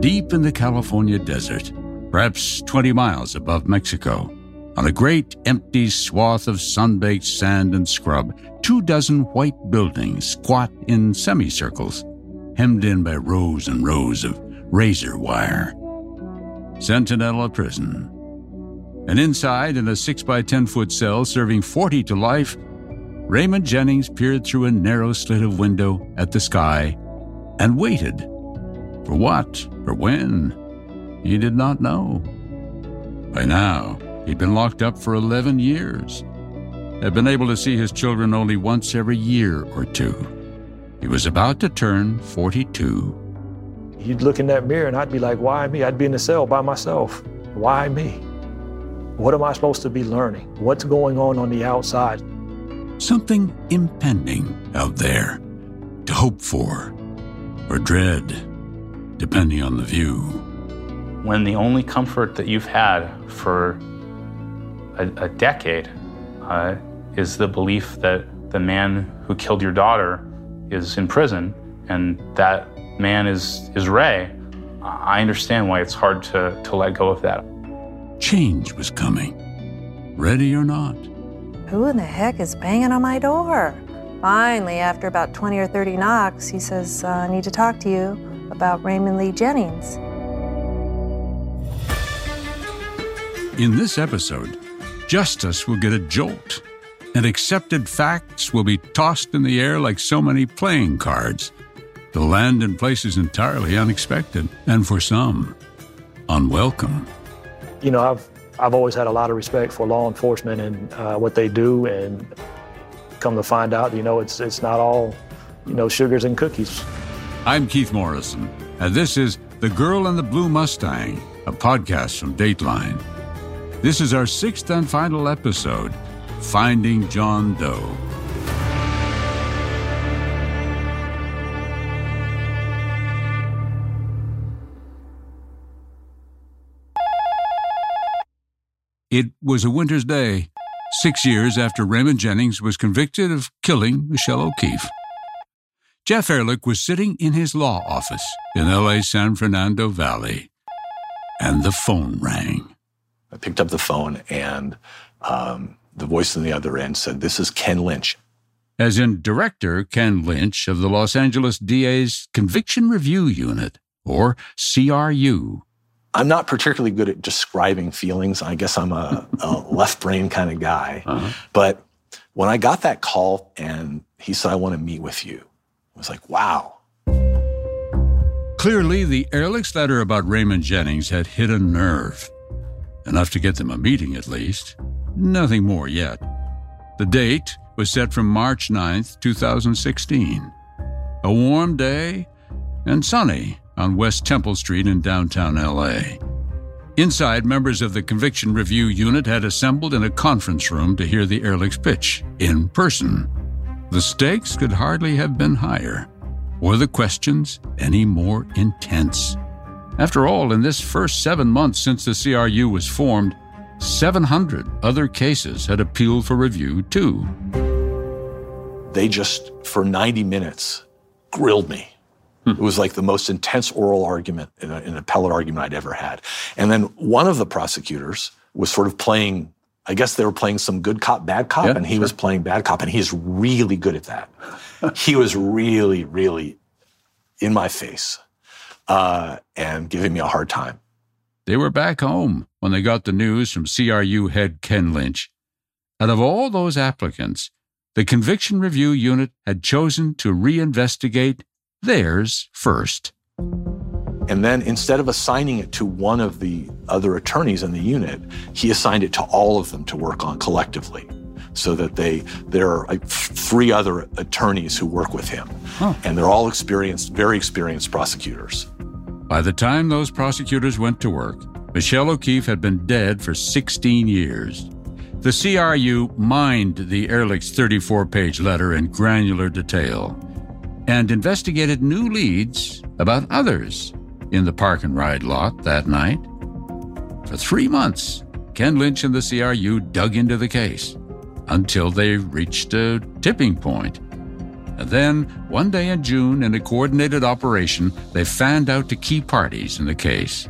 Deep in the California desert, perhaps 20 miles above Mexico, on a great empty swath of sun-baked sand and scrub, two dozen white buildings squat in semicircles, hemmed in by rows and rows of razor wire. Centinela Prison. And inside, in a 6 by 10 foot cell serving 40 to life, Raymond Jennings peered through a narrow slit of window at the sky and waited. For what? For when? He did not know. By now, he'd been locked up for 11 years, had been able to see his children only once every year or two. He was about to turn 42. You'd look in that mirror and I'd be like, why me? I'd be in the cell by myself. Why me? What am I supposed to be learning? What's going on on the outside? Something impending out there to hope for or dread, depending on the view. When the only comfort that you've had for a, a decade uh, is the belief that the man who killed your daughter is in prison and that man is, is Ray, I understand why it's hard to, to let go of that. Change was coming, ready or not. Who in the heck is banging on my door? Finally, after about 20 or 30 knocks, he says, uh, I need to talk to you about Raymond Lee Jennings. In this episode, justice will get a jolt, and accepted facts will be tossed in the air like so many playing cards. They'll land in places entirely unexpected, and for some, unwelcome. You know, I've I've always had a lot of respect for law enforcement and uh, what they do, and come to find out, you know, it's it's not all, you know, sugars and cookies. I'm Keith Morrison, and this is The Girl in the Blue Mustang, a podcast from Dateline. This is our sixth and final episode, Finding John Doe. It was a winter's day, six years after Raymond Jennings was convicted of killing Michelle O'Keefe. Jeff Ehrlich was sitting in his law office in LA's San Fernando Valley, and the phone rang. I picked up the phone, and um, the voice on the other end said, This is Ken Lynch. As in director Ken Lynch of the Los Angeles DA's Conviction Review Unit, or CRU. I'm not particularly good at describing feelings. I guess I'm a, a left brain kind of guy. Uh-huh. But when I got that call and he said, I want to meet with you, was like, wow. Clearly, the Ehrlich's letter about Raymond Jennings had hit a nerve. Enough to get them a meeting, at least. Nothing more yet. The date was set for March 9th, 2016. A warm day and sunny on West Temple Street in downtown LA. Inside, members of the Conviction Review Unit had assembled in a conference room to hear the Ehrlich's pitch in person. The stakes could hardly have been higher, or the questions any more intense. After all, in this first seven months since the CRU was formed, 700 other cases had appealed for review, too. They just, for 90 minutes, grilled me. Hmm. It was like the most intense oral argument in, an appellate argument I'd ever had. And then one of the prosecutors was sort of playing, I guess they were playing some good cop, bad cop, yeah, and he sure. was playing bad cop, and he's really good at that. he was really, really in my face uh, and giving me a hard time. They were back home when they got the news from CRU head Ken Lynch. Out of all those applicants, the Conviction Review Unit had chosen to reinvestigate theirs first. And then instead of assigning it to one of the other attorneys in the unit, he assigned it to all of them to work on collectively. so that they there are uh, three other attorneys who work with him, huh. and they're all experienced, very experienced prosecutors. By the time those prosecutors went to work, Michelle O'Keefe had been dead for 16 years. The CRU mined the Ehrlich's 34 page letter in granular detail and investigated new leads about others in the park and ride lot that night. For three months, Ken Lynch and the CRU dug into the case until they reached a tipping point. And then, one day in June, in a coordinated operation, they fanned out to key parties in the case.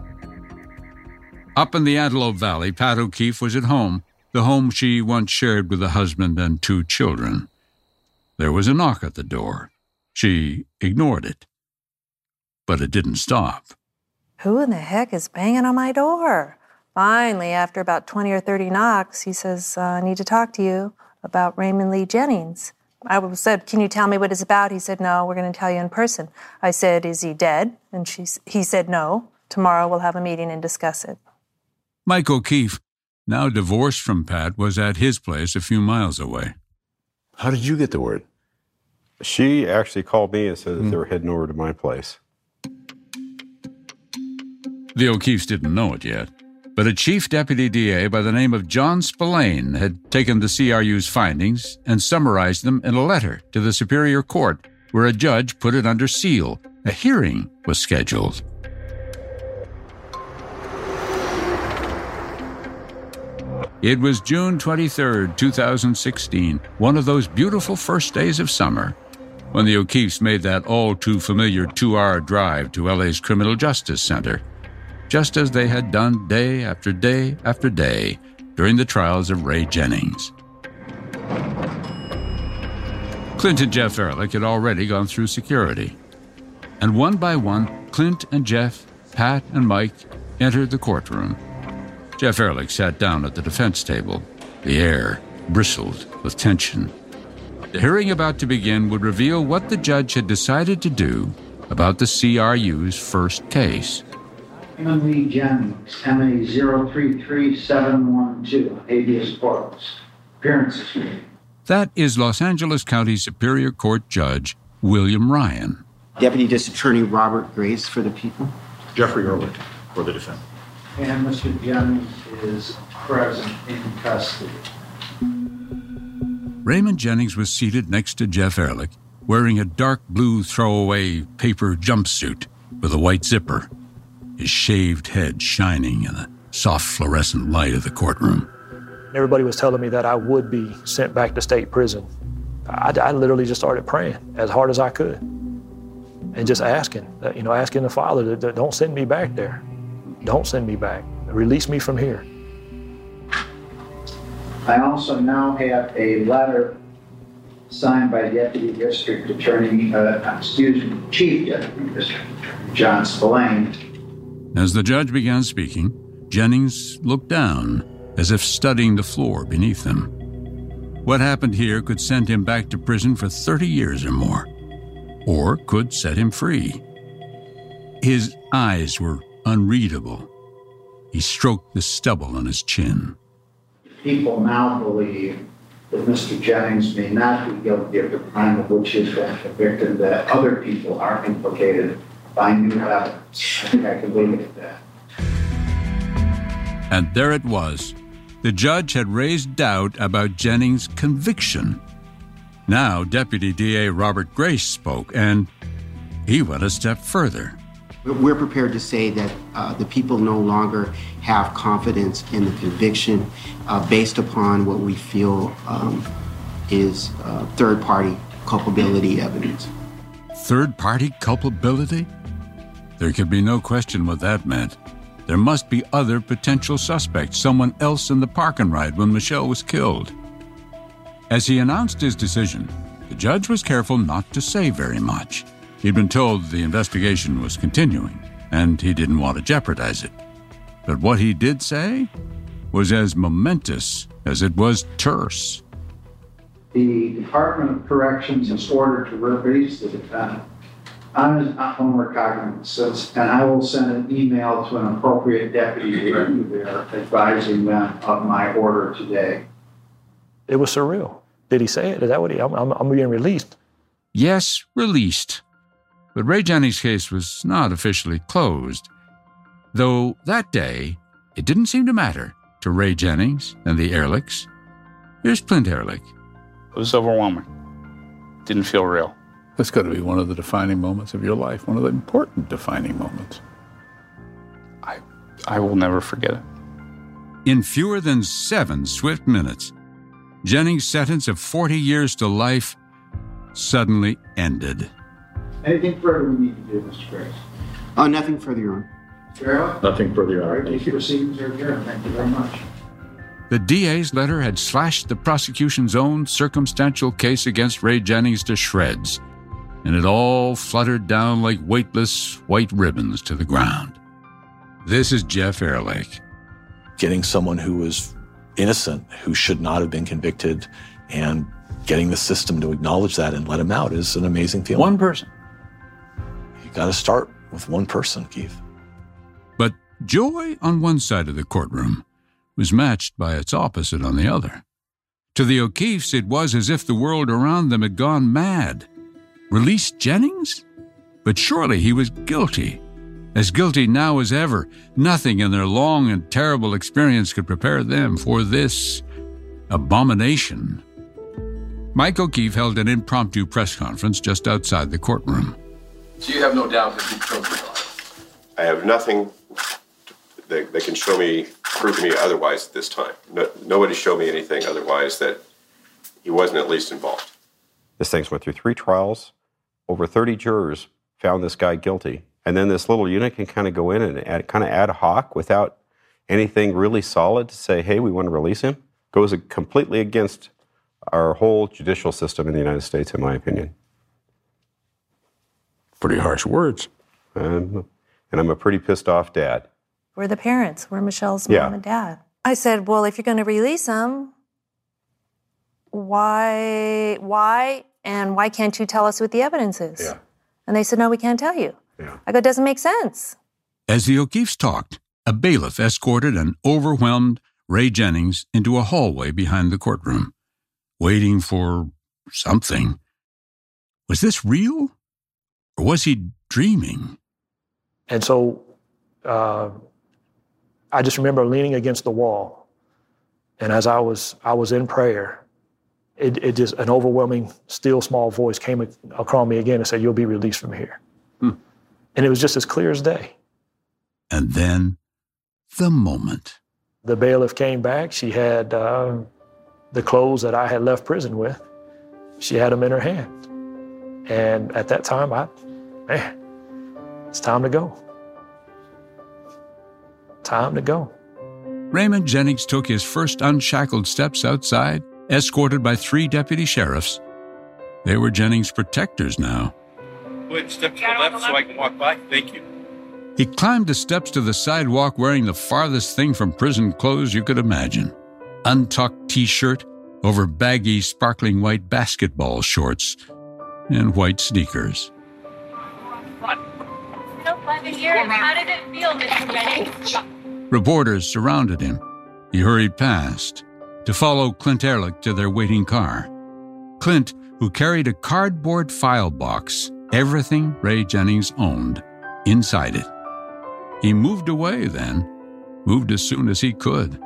Up in the Antelope Valley, Pat O'Keefe was at home, the home she once shared with a husband and two children. There was a knock at the door. She ignored it. But it didn't stop. Who in the heck is banging on my door? Finally, after about 20 or 30 knocks, he says, uh, I need to talk to you about Raymond Lee Jennings. I said, Can you tell me what it's about? He said, No, we're going to tell you in person. I said, Is he dead? And she, he said, No. Tomorrow we'll have a meeting and discuss it. Mike O'Keefe, now divorced from Pat, was at his place a few miles away. How did you get the word? She actually called me and said that mm. they were heading over to my place. The O'Keefes didn't know it yet, but a chief deputy DA by the name of John Spillane had taken the CRU's findings and summarized them in a letter to the Superior Court, where a judge put it under seal. A hearing was scheduled. It was June 23, 2016, one of those beautiful first days of summer, when the O'Keefes made that all too familiar two hour drive to LA's Criminal Justice Center just as they had done day after day after day during the trials of Ray Jennings. Clint and Jeff Ehrlich had already gone through security. And one by one, Clint and Jeff, Pat and Mike entered the courtroom. Jeff Ehrlich sat down at the defense table. The air bristled with tension. The hearing about to begin would reveal what the judge had decided to do about the CRU's first case. Raymond Jennings, MA 033712, habeas corpus. Appearances. That is Los Angeles County Superior Court Judge William Ryan. Deputy District Attorney Robert Grace for the people. Jeffrey Ehrlich for the defendant. And Mr. Jennings is present in custody. Raymond Jennings was seated next to Jeff Ehrlich, wearing a dark blue throwaway paper jumpsuit with a white zipper his shaved head shining in the soft fluorescent light of the courtroom. Everybody was telling me that I would be sent back to state prison. I, I literally just started praying as hard as I could and just asking, you know, asking the Father, to, don't send me back there. Don't send me back. Release me from here. I also now have a letter signed by Deputy District Attorney, uh, excuse me, Chief Deputy District Attorney John Spillane, as the judge began speaking, Jennings looked down, as if studying the floor beneath him. What happened here could send him back to prison for 30 years or more, or could set him free. His eyes were unreadable. He stroked the stubble on his chin. People now believe that Mr. Jennings may not be guilty of the crime of which he has been convicted, that other people are implicated find new evidence. I think I can leave it at that. And there it was. The judge had raised doubt about Jennings' conviction. Now, Deputy DA Robert Grace spoke, and he went a step further. We're prepared to say that uh, the people no longer have confidence in the conviction uh, based upon what we feel um, is uh, third party culpability evidence. Third party culpability? There could be no question what that meant. There must be other potential suspects, someone else in the parking ride when Michelle was killed. As he announced his decision, the judge was careful not to say very much. He'd been told the investigation was continuing, and he didn't want to jeopardize it. But what he did say was as momentous as it was terse. The Department of Corrections has ordered to release the defendant I'm his homework cognizance, and I will send an email to an appropriate deputy director there advising them of my order today. it was surreal. Did he say it? Is that what he? I'm, I'm, I'm being released. Yes, released. But Ray Jennings' case was not officially closed. Though that day, it didn't seem to matter to Ray Jennings and the Ehrlichs. Here's Clint Ehrlich. It was overwhelming. Didn't feel real. That's got to be one of the defining moments of your life, one of the important defining moments. I, I will never forget it. In fewer than seven swift minutes, Jennings' sentence of 40 years to life suddenly ended. Anything further we need to do, Mr. Grace? Uh, nothing further, Your Honor. Farrell? Nothing further, Your All right, Honor. these proceedings are adjourned. Thank you very much. The DA's letter had slashed the prosecution's own circumstantial case against Ray Jennings to shreds, and it all fluttered down like weightless white ribbons to the ground. This is Jeff Ehrlich. Getting someone who was innocent, who should not have been convicted, and getting the system to acknowledge that and let him out is an amazing feeling. One person. You got to start with one person, Keith. But joy on one side of the courtroom was matched by its opposite on the other. To the O'Keefes, it was as if the world around them had gone mad. Release Jennings? But surely he was guilty. As guilty now as ever, nothing in their long and terrible experience could prepare them for this abomination. Mike O'Keefe held an impromptu press conference just outside the courtroom. So you have no doubt that he killed your daughter? I have nothing that, that can show me, prove to me otherwise at this time. No, nobody showed me anything otherwise that he wasn't at least involved. This thing's went through three trials. Over 30 jurors found this guy guilty. And then this little unit can kind of go in and add, kind of ad hoc without anything really solid to say, hey, we want to release him. Goes completely against our whole judicial system in the United States, in my opinion. Pretty harsh words. Um, and I'm a pretty pissed off dad. We're the parents. We're Michelle's Yeah. mom and dad. I said, "Well, if you're going to release him, why, why, and why can't you tell us what the evidence is?" Yeah. And they said, "No, we can't tell you." Yeah. I go, "It doesn't make sense." As the O'Keefes talked, a bailiff escorted an overwhelmed Ray Jennings into a hallway behind the courtroom, waiting for something. Was this real? Or was he dreaming? And so uh, I just remember leaning against the wall. And as I was, I was in prayer, it, it just, an overwhelming, still small voice came ac- across me again and said, You'll be released from here. Hmm. And it was just as clear as day. And then the moment. The bailiff came back. She had uh, the clothes that I had left prison with. She had them in her hand. And at that time, I, man, it's time to go. Time to go. Raymond Jennings took his first unshackled steps outside, escorted by three deputy sheriffs. They were Jennings' protectors now. Go ahead and step to the left so I can walk by. Thank you. He climbed the steps to the sidewalk wearing the farthest thing from prison clothes you could imagine untucked t shirt over baggy, sparkling white basketball shorts and white sneakers. So glad to hear. How did it feel, Mr. Jennings? Reporters surrounded him. He hurried past to follow Clint Ehrlich to their waiting car. Clint, who carried a cardboard file box, everything Ray Jennings owned, inside it. He moved away then, moved as soon as he could,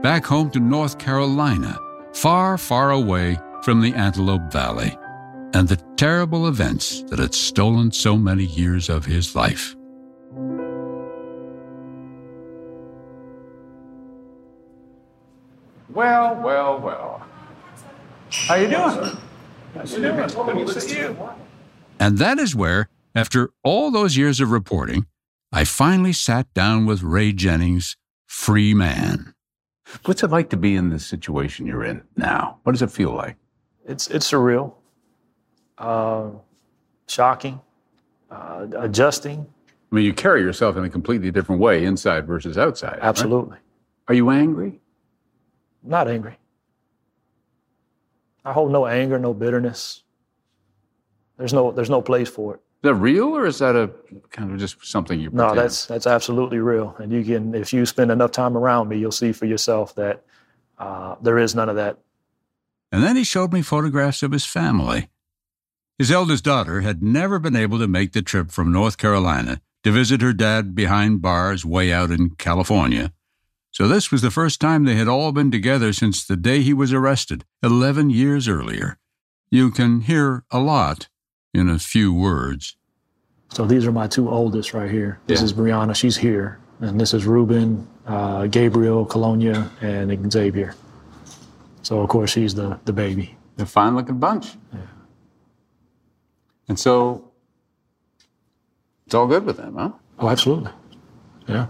back home to North Carolina, far, far away from the Antelope Valley and the terrible events that had stolen so many years of his life. Well, well, well. How you doing? Nice to meet you. Good to see you. And that is where, after all those years of reporting, I finally sat down with Ray Jennings, free man. What's it like to be in the situation you're in now? What does it feel like? It's, it's surreal, uh, shocking, uh, adjusting. I mean, you carry yourself in a completely different way, inside versus outside. right? Absolutely. Are you angry? Not angry. I hold no anger, no bitterness. There's no, there's no place for it. Is that real, or is that a kind of just something you? Pretend? No, that's that's absolutely real. And you can, if you spend enough time around me, you'll see for yourself that uh, there is none of that and then he showed me photographs of his family. His eldest daughter had never been able to make the trip from North Carolina to visit her dad behind bars way out in California. So this was the first time they had all been together since the day he was arrested, 11 years earlier. You can hear a lot in a few words. So these are my two oldest right here. This Yeah. is Brianna, she's here. And this is Ruben, uh, Gabriel, Colonia, and Xavier. So, of course, she's the, the baby. A fine looking bunch. Yeah. And so it's all good with them, huh? Oh, absolutely. Yeah.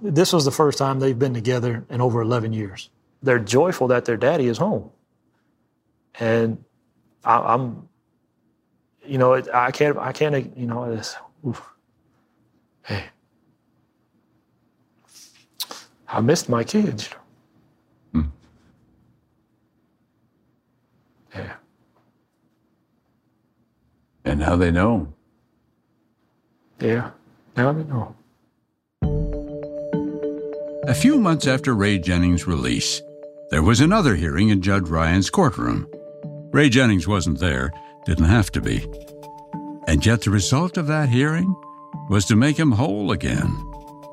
This was the first time they've been together in over 11 years. They're joyful that their daddy is home. And I, I'm, you know, it, I can't, I can't, you know, it's, oof. hey, I missed my kids. Hmm. Yeah. And now they know. Yeah. Now they know. A few months after Ray Jennings' release, there was another hearing in Judge Ryan's courtroom. Ray Jennings wasn't there, didn't have to be. And yet the result of that hearing was to make him whole again.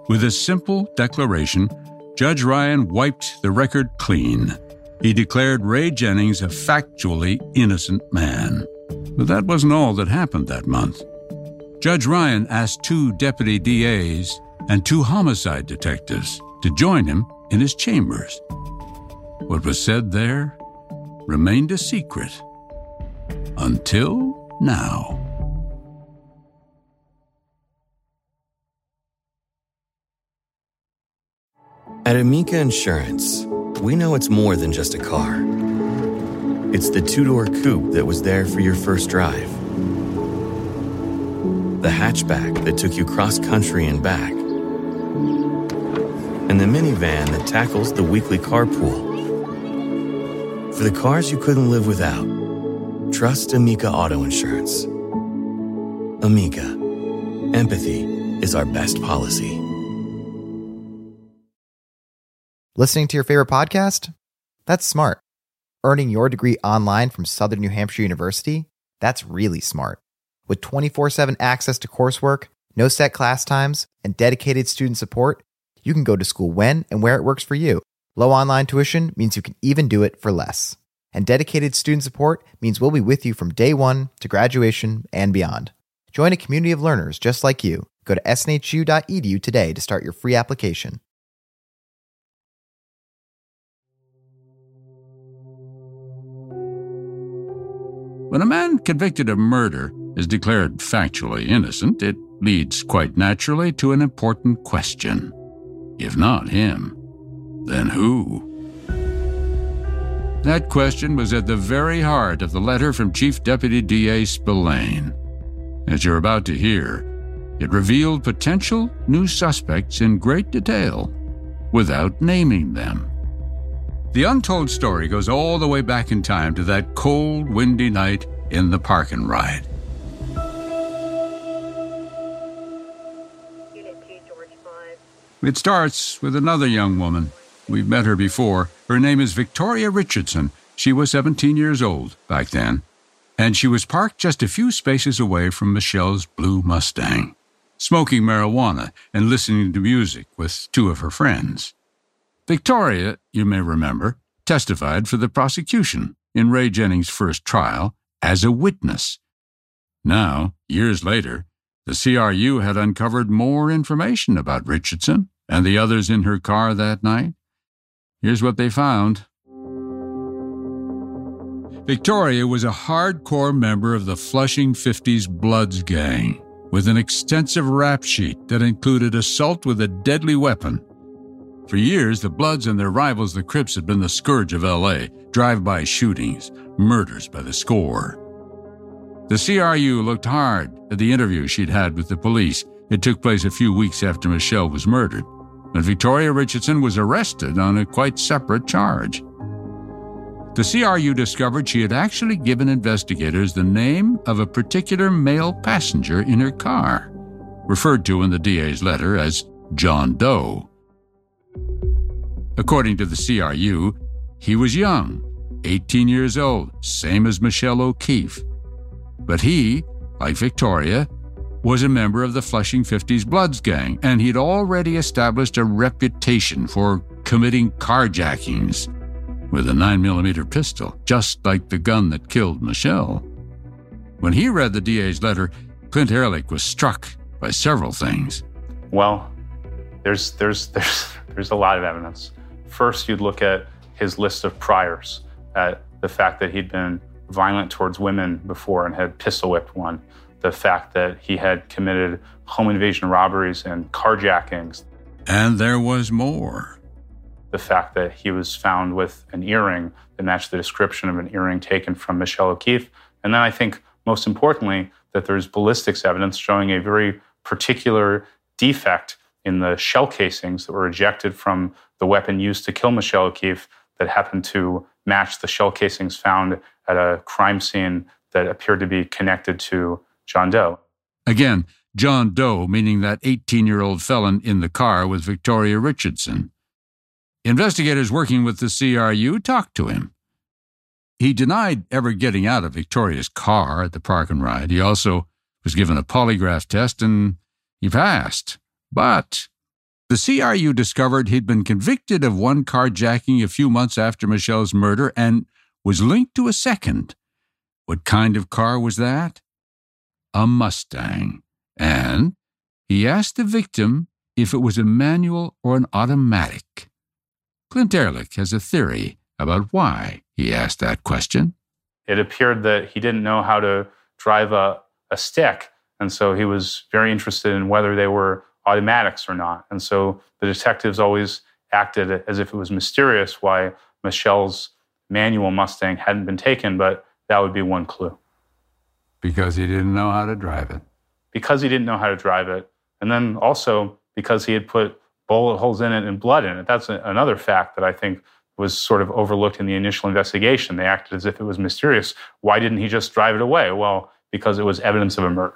With a simple declaration, Judge Ryan wiped the record clean. He declared Ray Jennings a factually innocent man. But that wasn't all that happened that month. Judge Ryan asked two deputy DAs and two homicide detectives to join him in his chambers. What was said there remained a secret until now. At Amica Insurance, we know it's more than just a car. It's the two door coupe that was there for your first drive, the hatchback that took you cross country and back, and the minivan that tackles the weekly carpool. For the cars you couldn't live without, trust Amica Auto Insurance. Amica, empathy is our best policy. Listening to your favorite podcast? That's smart. Earning your degree online from Southern New Hampshire University? That's really smart. With 24 7 access to coursework, no set class times, and dedicated student support, you can go to school when and where it works for you. Low online tuition means you can even do it for less. And dedicated student support means we'll be with you from day one to graduation and beyond. Join a community of learners just like you. Go to snhu.edu today to start your free application. When a man convicted of murder is declared factually innocent, it leads quite naturally to an important question. If not him, then who? That question was at the very heart of the letter from Chief Deputy DA Spillane. As you're about to hear, it revealed potential new suspects in great detail without naming them. The untold story goes all the way back in time to that cold, windy night in the park and ride. It starts with another young woman. We've met her before. Her name is Victoria Richardson. She was 17 years old back then, and she was parked just a few spaces away from Michelle's blue Mustang, smoking marijuana and listening to music with two of her friends. Victoria, you may remember, testified for the prosecution in Ray Jennings' first trial as a witness. Now, years later, the CRU had uncovered more information about Richardson and the others in her car that night. Here's what they found. Victoria was a hardcore member of the Flushing 50s Bloods gang, with an extensive rap sheet that included assault with a deadly weapon. For years, the Bloods and their rivals, the Crips, had been the scourge of LA drive by shootings, murders by the score. The CRU looked hard at the interview she'd had with the police. It took place a few weeks after Michelle was murdered, and Victoria Richardson was arrested on a quite separate charge. The CRU discovered she had actually given investigators the name of a particular male passenger in her car, referred to in the DA's letter as John Doe. According to the CRU, he was young, 18 years old, same as Michelle O'Keefe. But he, like Victoria, was a member of the Flushing 50s Bloods gang, and he'd already established a reputation for committing carjackings with a 9mm pistol, just like the gun that killed Michelle. When he read the DA's letter, Clint Ehrlich was struck by several things. Well, there's there's there's there's a lot of evidence. First, you'd look at his list of priors, at the fact that he'd been violent towards women before and had pistol whipped one, the fact that he had committed home invasion robberies and carjackings. And there was more. The fact that he was found with an earring that matched the description of an earring taken from Michelle O'Keefe. And then I think most importantly, that there's ballistics evidence showing a very particular defect in the shell casings that were ejected from the weapon used to kill Michelle O'Keefe that happened to match the shell casings found at a crime scene that appeared to be connected to John Doe. Again, John Doe, meaning that 18 year old felon in the car with Victoria Richardson. Investigators working with the CRU talked to him. He denied ever getting out of Victoria's car at the park and ride. He also was given a polygraph test and he passed. But the CRU discovered he'd been convicted of one carjacking a few months after Michelle's murder and was linked to a second. What kind of car was that? A Mustang. And he asked the victim if it was a manual or an automatic. Clint Ehrlich has a theory about why he asked that question. It appeared that he didn't know how to drive a, a stick, and so he was very interested in whether they were automatics or not. And so the detectives always acted as if it was mysterious why Michelle's manual Mustang hadn't been taken, but that would be one clue. Because he didn't know how to drive it. Because he didn't know how to drive it. And then also because he had put bullet holes in it and blood in it. That's a, another fact that I think was sort of overlooked in the initial investigation. They acted as if it was mysterious. Why didn't he just drive it away? Well, because it was evidence of a murder.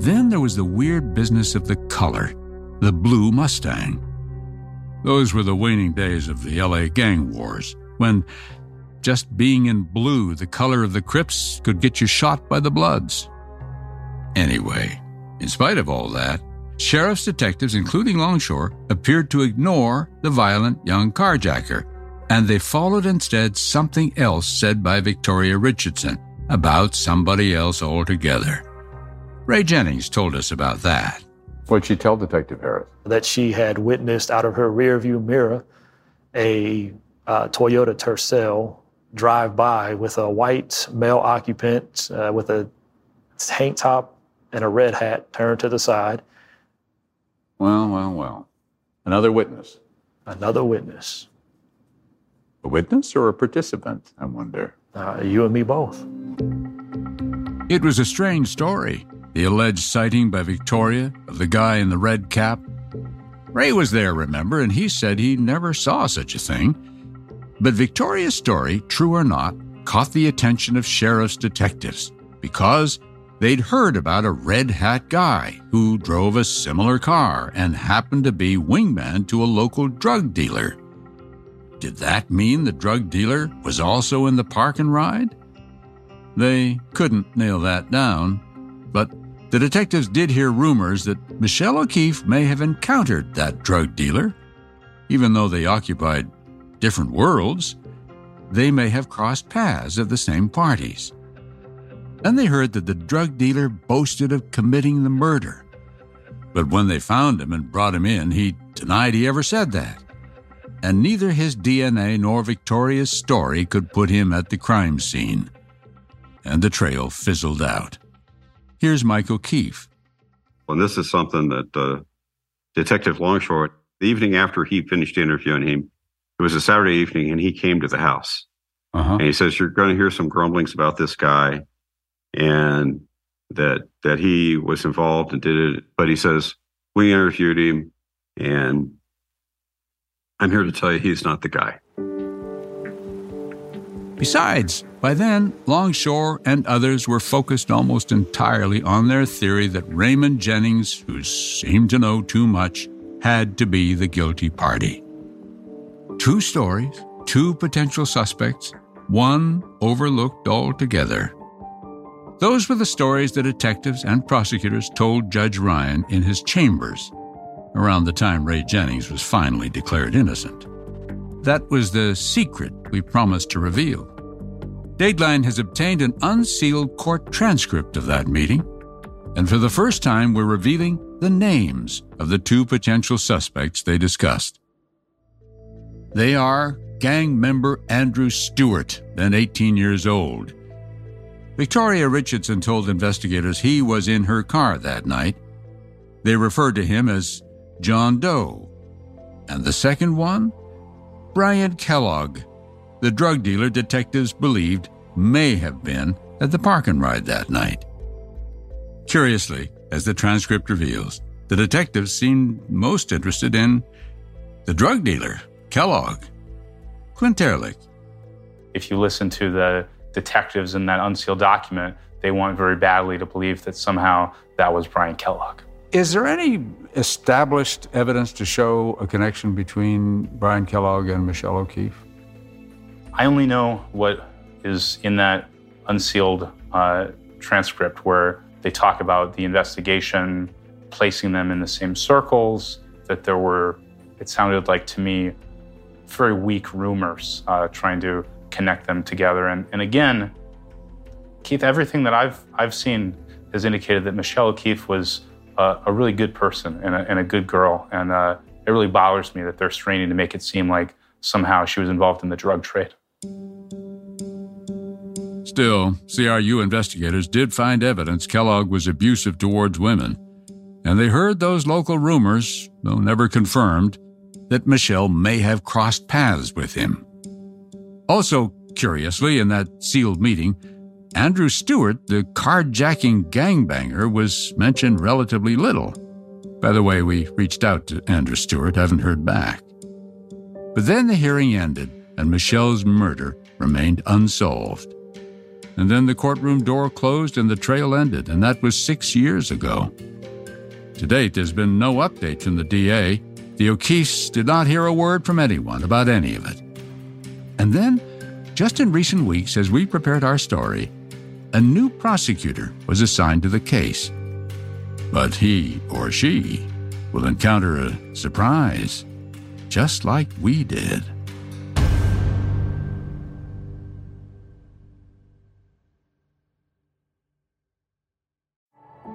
Then there was the weird business of the color, the blue Mustang. Those were the waning days of the LA gang wars, when just being in blue, the color of the Crips, could get you shot by the Bloods. Anyway, in spite of all that, sheriff's detectives, including Longshore, appeared to ignore the violent young carjacker, and they followed instead something else said by Victoria Richardson about somebody else altogether. Ray Jennings told us about that. What'd she tell Detective Harris? That she had witnessed out of her rearview mirror a uh, Toyota Tercel drive by with a white male occupant uh, with a tank top and a red hat turned to the side. Well, well, well. Another witness. Another witness. A witness or a participant, I wonder? Uh, you and me both. It was a strange story, the alleged sighting by Victoria of the guy in the red cap. Ray was there, remember, and he said he never saw such a thing. But Victoria's story, true or not, caught the attention of sheriff's detectives because They'd heard about a red hat guy who drove a similar car and happened to be wingman to a local drug dealer. Did that mean the drug dealer was also in the park and ride? They couldn't nail that down, but the detectives did hear rumors that Michelle O'Keefe may have encountered that drug dealer. Even though they occupied different worlds, they may have crossed paths at the same parties. Then they heard that the drug dealer boasted of committing the murder. But when they found him and brought him in, he denied he ever said that. And neither his DNA nor Victoria's story could put him at the crime scene. And the trail fizzled out. Here's Mike O'Keefe. And this is something that uh, Detective Longshore, the evening after he finished interviewing him, it was a Saturday evening, and he came to the house. Uh-huh. And he says, You're going to hear some grumblings about this guy and that that he was involved and did it. But he says we interviewed him, and I'm here to tell you he's not the guy. Besides, by then, Longshore and others were focused almost entirely on their theory that Raymond Jennings, who seemed to know too much, had to be the guilty party. Two stories, two potential suspects, one overlooked altogether. Those were the stories the detectives and prosecutors told Judge Ryan in his chambers around the time Ray Jennings was finally declared innocent. That was the secret we promised to reveal. Dateline has obtained an unsealed court transcript of that meeting, and for the first time, we're revealing the names of the two potential suspects they discussed. They are gang member Andrew Stewart, then 18 years old. Victoria Richardson told investigators he was in her car that night. They referred to him as John Doe. And the second one? Brian Kellogg, the drug dealer detectives believed may have been at the park and ride that night. Curiously, as the transcript reveals, the detectives seemed most interested in the drug dealer, Kellogg. Clint Ehrlich. If you listen to the detectives in that unsealed document, they want very badly to believe that somehow that was Brian Kellogg. Is there any established evidence to show a connection between Brian Kellogg and Michelle O'Keefe? I only know what is in that unsealed uh, transcript where they talk about the investigation, placing them in the same circles, that there were, it sounded like to me, very weak rumors uh, trying to connect them together. And, and again, Keith, everything that I've, I've seen has indicated that Michelle O'Keefe was uh, a really good person and a, and a good girl. And uh, it really bothers me that they're straining to make it seem like somehow she was involved in the drug trade. Still, CRU investigators did find evidence Kellogg was abusive towards women, and they heard those local rumors, though never confirmed, that Michelle may have crossed paths with him. Also, curiously, in that sealed meeting, Andrew Stewart, the carjacking gangbanger, was mentioned relatively little. By the way, we reached out to Andrew Stewart, haven't heard back. But then the hearing ended, and Michelle's murder remained unsolved. And then the courtroom door closed and the trail ended, and that was six years ago. To date, there's been no update from the DA. The O'Keefes did not hear a word from anyone about any of it. And then, just in recent weeks, as we prepared our story, a new prosecutor was assigned to the case. But he or she will encounter a surprise, just like we did.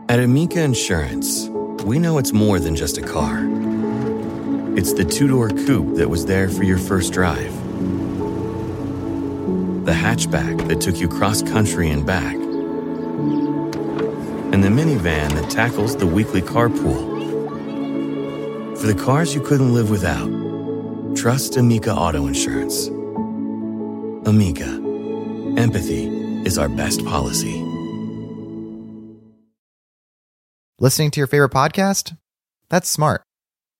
At Amica Insurance, we know it's more than just a car. It's the two door coupe that was there for your first drive, the hatchback that took you cross country and back, and the minivan that tackles the weekly carpool. For the cars you couldn't live without, trust Amica Auto Insurance. Amica, empathy is our best policy. Listening to your favorite podcast? That's smart.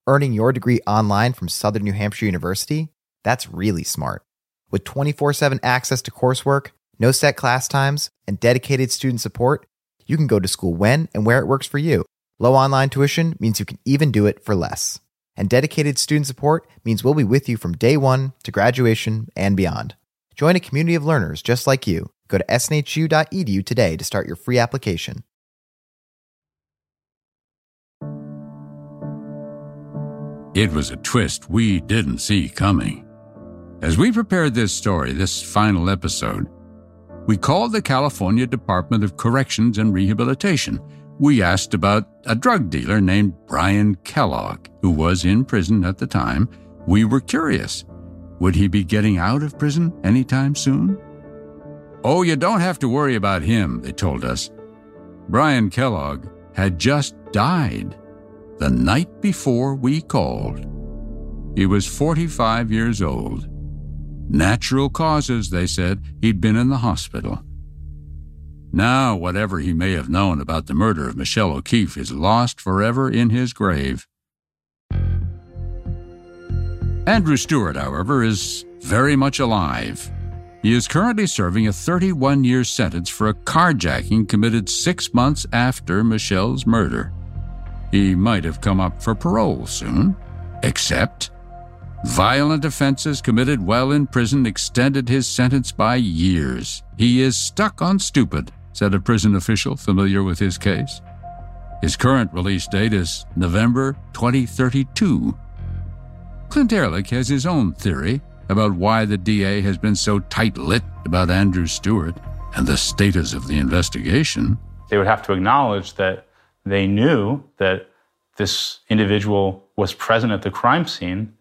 Earning your degree online from Southern New Hampshire University? That's really smart. With 24 7 access to coursework, no set class times, and dedicated student support, you can go to school when and where it works for you. Low online tuition means you can even do it for less. And dedicated student support means we'll be with you from day one to graduation and beyond. Join a community of learners just like you. Go to snhu.edu today to start your free application. It was a twist we didn't see coming. As we prepared this story, this final episode, we called the California Department of Corrections and Rehabilitation. We asked about a drug dealer named Brian Kellogg, who was in prison at the time. We were curious. Would he be getting out of prison anytime soon? Oh, you don't have to worry about him, they told us. Brian Kellogg had just died the night before we called. He was 45 years old. Natural causes, they said. He'd been in the hospital. Now, whatever he may have known about the murder of Michelle O'Keefe is lost forever in his grave. Andrew Stewart, however, is very much alive. He is currently serving a 31 year sentence for a carjacking committed six months after Michelle's murder. He might have come up for parole soon, except Violent offenses committed while in prison extended his sentence by years. He is stuck on stupid, said a prison official familiar with his case. His current release date is November 2032. Clint Ehrlich has his own theory about why the DA has been so tight lipped about Andrew Stewart and the status of the investigation. They would have to acknowledge that they knew that this individual was present at the crime scene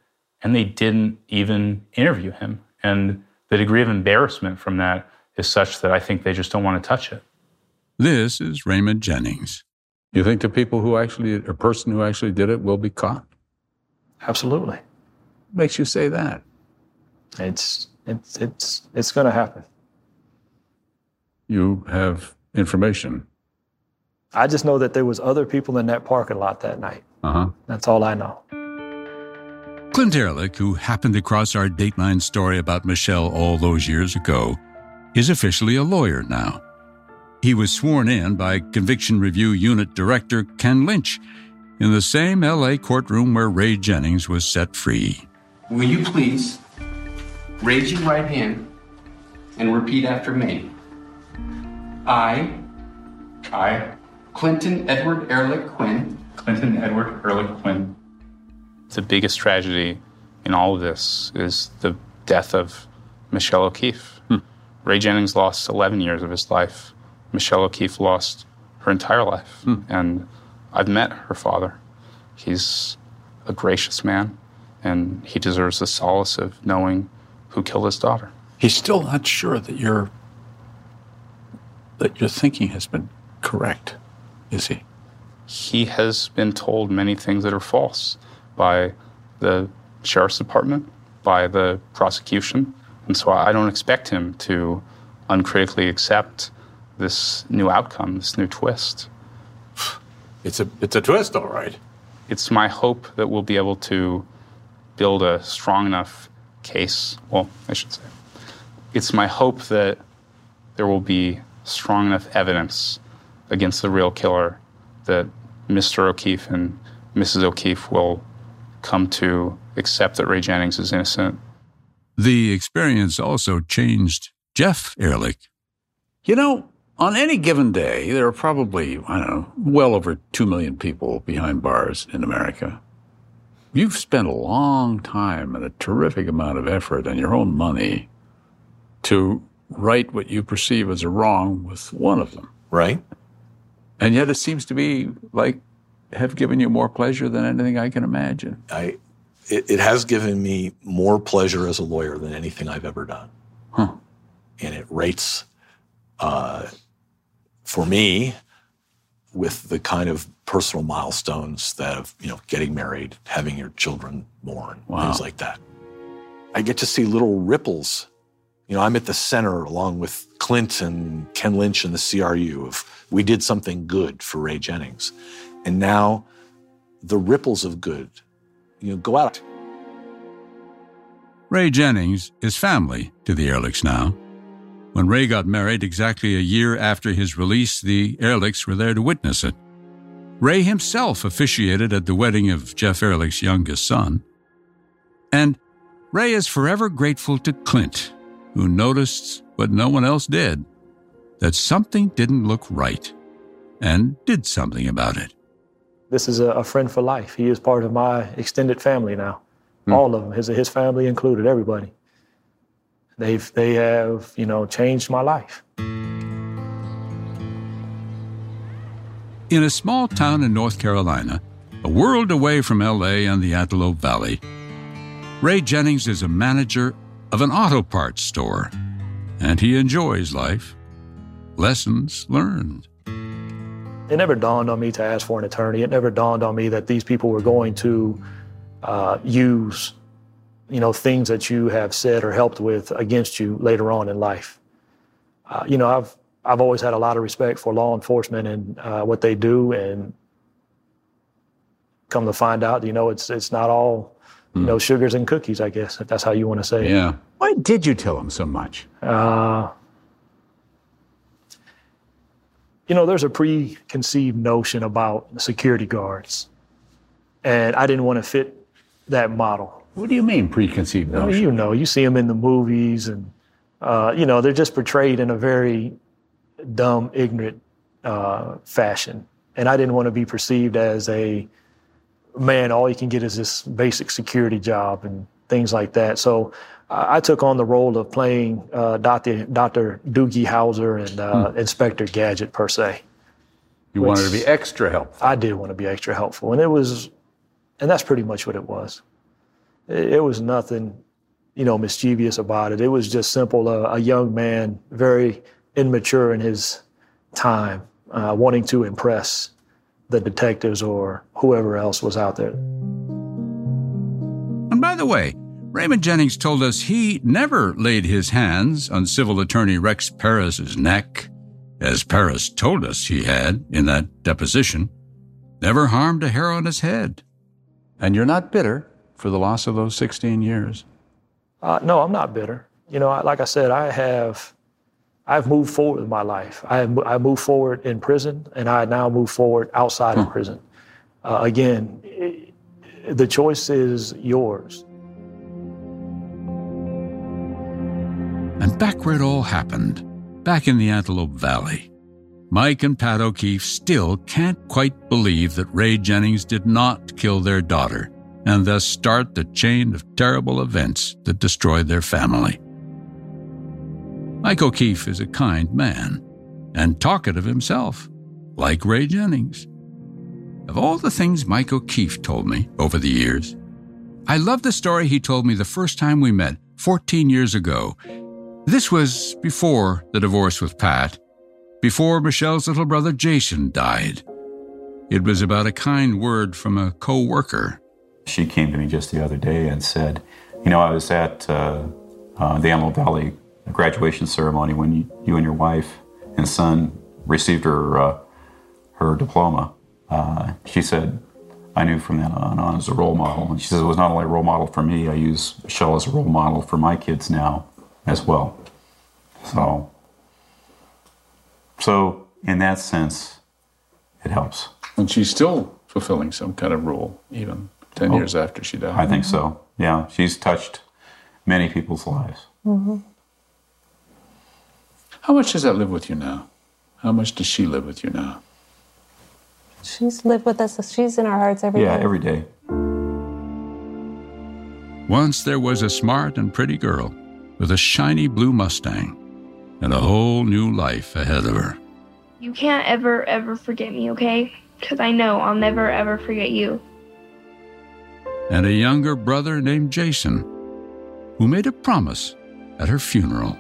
and they didn't even interview him. And the degree of embarrassment from that is such that I think they just don't want to touch it. This is Raymond Jennings. You think the people who actually, a person who actually did it, will be caught? Absolutely. What Makes you say that? It's it's it's it's going to happen. You have information. I just know that there was other people in that parking lot that night. Uh huh. That's all I know. Clint Ehrlich, who happened across our Dateline story about Michelle all those years ago, is officially a lawyer now. He was sworn in by Conviction Review Unit Director Ken Lynch in the same LA courtroom where Ray Jennings was set free. Will you please raise your right hand and repeat after me? I, I, Clinton Edward Ehrlich Quinn, Clinton Edward Ehrlich Quinn. The biggest tragedy in all of this is the death of Michelle O'Keefe. Hmm. Ray Jennings lost 11 years of his life. Michelle O'Keefe lost her entire life. Hmm. And I've met her father. He's a gracious man, and he deserves the solace of knowing who killed his daughter. He's still not sure that your that your thinking has been correct, is he? He has been told many things that are false by the sheriff's department, by the prosecution, and so I don't expect him to uncritically accept this new outcome, this new twist. It's a it's a twist, all right. It's my hope that we'll be able to build a strong enough case. Well, I should say, it's my hope that there will be strong enough evidence against the real killer that Mr. O'Keefe and Mrs. O'Keefe will come to accept that Ray Jennings is innocent. The experience also changed Jeff Ehrlich. You know, on any given day, there are probably, I don't know, well over 2 million people behind bars in America. You've spent a long time and a terrific amount of effort and your own money to right what you perceive as a wrong with one of them. Right. And yet it seems to be like have given you more pleasure than anything I can imagine. I, it, it has given me more pleasure as a lawyer than anything I've ever done. Huh. And it rates, uh, for me, with the kind of personal milestones that of, you know, getting married, having your children born, Wow. things like that. I get to see little ripples. You know, I'm at the center along with Clint and Ken Lynch and the CRU of we did something good for Ray Jennings. And now the ripples of good, you know, go out. Ray Jennings is family to the Ehrlichs now. When Ray got married exactly a year after his release, the Ehrlichs were there to witness it. Ray himself officiated at the wedding of Jeff Ehrlich's youngest son. And Ray is forever grateful to Clint, who noticed what no one else did that something didn't look right and did something about it. This is a, a friend for life. He is part of my extended family now. Hmm. All of them, his, his family included, everybody. They've, they have, you know, changed my life. In a small town in North Carolina, a world away from LA and the Antelope Valley, Ray Jennings is a manager of an auto parts store, and he enjoys life. Lessons learned. It never dawned on me to ask for an attorney. It never dawned on me that these people were going to uh, use, you know, things that you have said or helped with against you later on in life. Uh, you know, I've I've always had a lot of respect for law enforcement and uh, what they do, and come to find out, you know, it's it's not all, you know, sugars and cookies. I guess if that's how you want to say it. Yeah. Why did you tell him so much? Uh, you know, there's a preconceived notion about security guards, and I didn't want to fit that model. What do you mean preconceived notion? you know, you see them in the movies, and uh, you know they're just portrayed in a very dumb, ignorant uh, fashion. And I didn't want to be perceived as a man. All you can get is this basic security job and things like that. So I, I took on the role of playing uh, Dr. Dr. Doogie Howser and uh, Inspector Gadget per se. You wanted to be extra helpful. I did want to be extra helpful, and it was, and that's pretty much what it was. It, it was nothing, you know, mischievous about it. It was just simple. Uh, a young man, very immature in his time, uh, wanting to impress the detectives or whoever else was out there. The way, Raymond Jennings told us he never laid his hands on civil attorney Rex Paris's neck, as Paris told us he had in that deposition. Never harmed a hair on his head. And you're not bitter for the loss of those 16 years. Uh, no, I'm not bitter. You know, I- like I said, I have, I've moved forward in my life. I have, I moved forward in prison, and I now move forward outside of prison. Uh, again, i the choice is yours. And back where it all happened, back in the Antelope Valley, Mike and Pat O'Keefe still can't quite believe that Ray Jennings did not kill their daughter and thus start the chain of terrible events that destroyed their family. Mike O'Keefe is a kind man and talkative himself, like Ray Jennings. Of all the things Mike O'Keefe told me over the years, I love the story he told me the first time we met 14 years ago. This was before the divorce with Pat, before Michelle's little brother Jason died. It was about a kind word from a co worker. She came to me just the other day and said, You know, I was at uh, uh, the Antelope Valley graduation ceremony when you, you and your wife and son received her, uh, her diploma. Uh, she said, I knew from then on, on as a role model. And she says, It was not only a role model for me, I use Michelle as a role model for my kids now as well. So, so in that sense, it helps. And she's still fulfilling some kind of role, even 10 Oh, years after she died. I think so. Yeah, she's touched many people's lives. Mm-hmm. How much does that live with you now? How much does she live with you now? She's lived with us. She's in our hearts every day. yeah, every day. Once there was a smart and pretty girl with a shiny blue Mustang and a whole new life ahead of her. You can't ever, ever forget me, okay? Because I know I'll never, ever forget you. and a younger brother named Jason, who made a promise at her funeral.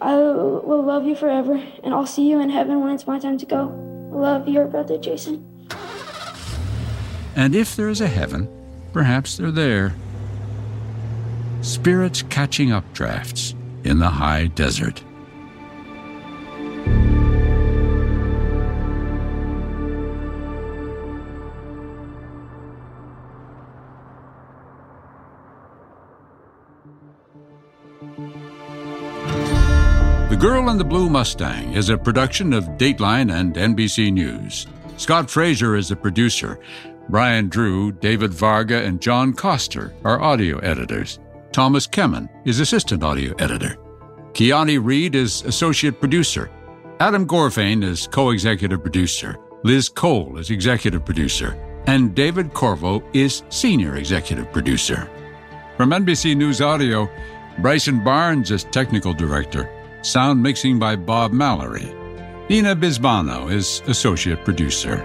I will love you forever, and I'll see you in heaven when it's my time to go. Love your brother, Jason. And if there is a heaven, perhaps they're there. Spirits catching up drafts in the high desert. The Girl in the Blue Mustang is a production of Dateline and NBC News. Scott Fraser is the producer. Brian Drew, David Varga, and John Coster are audio editors. Thomas Kemen is assistant audio editor. Kiani Reed is associate producer. Adam Gorfain is co executive producer. Liz Cole is executive producer. And David Corvo is senior executive producer. From NBC News Audio, Bryson Barnes is technical director. Sound mixing by Bob Mallory. Nina Bisbano is associate producer.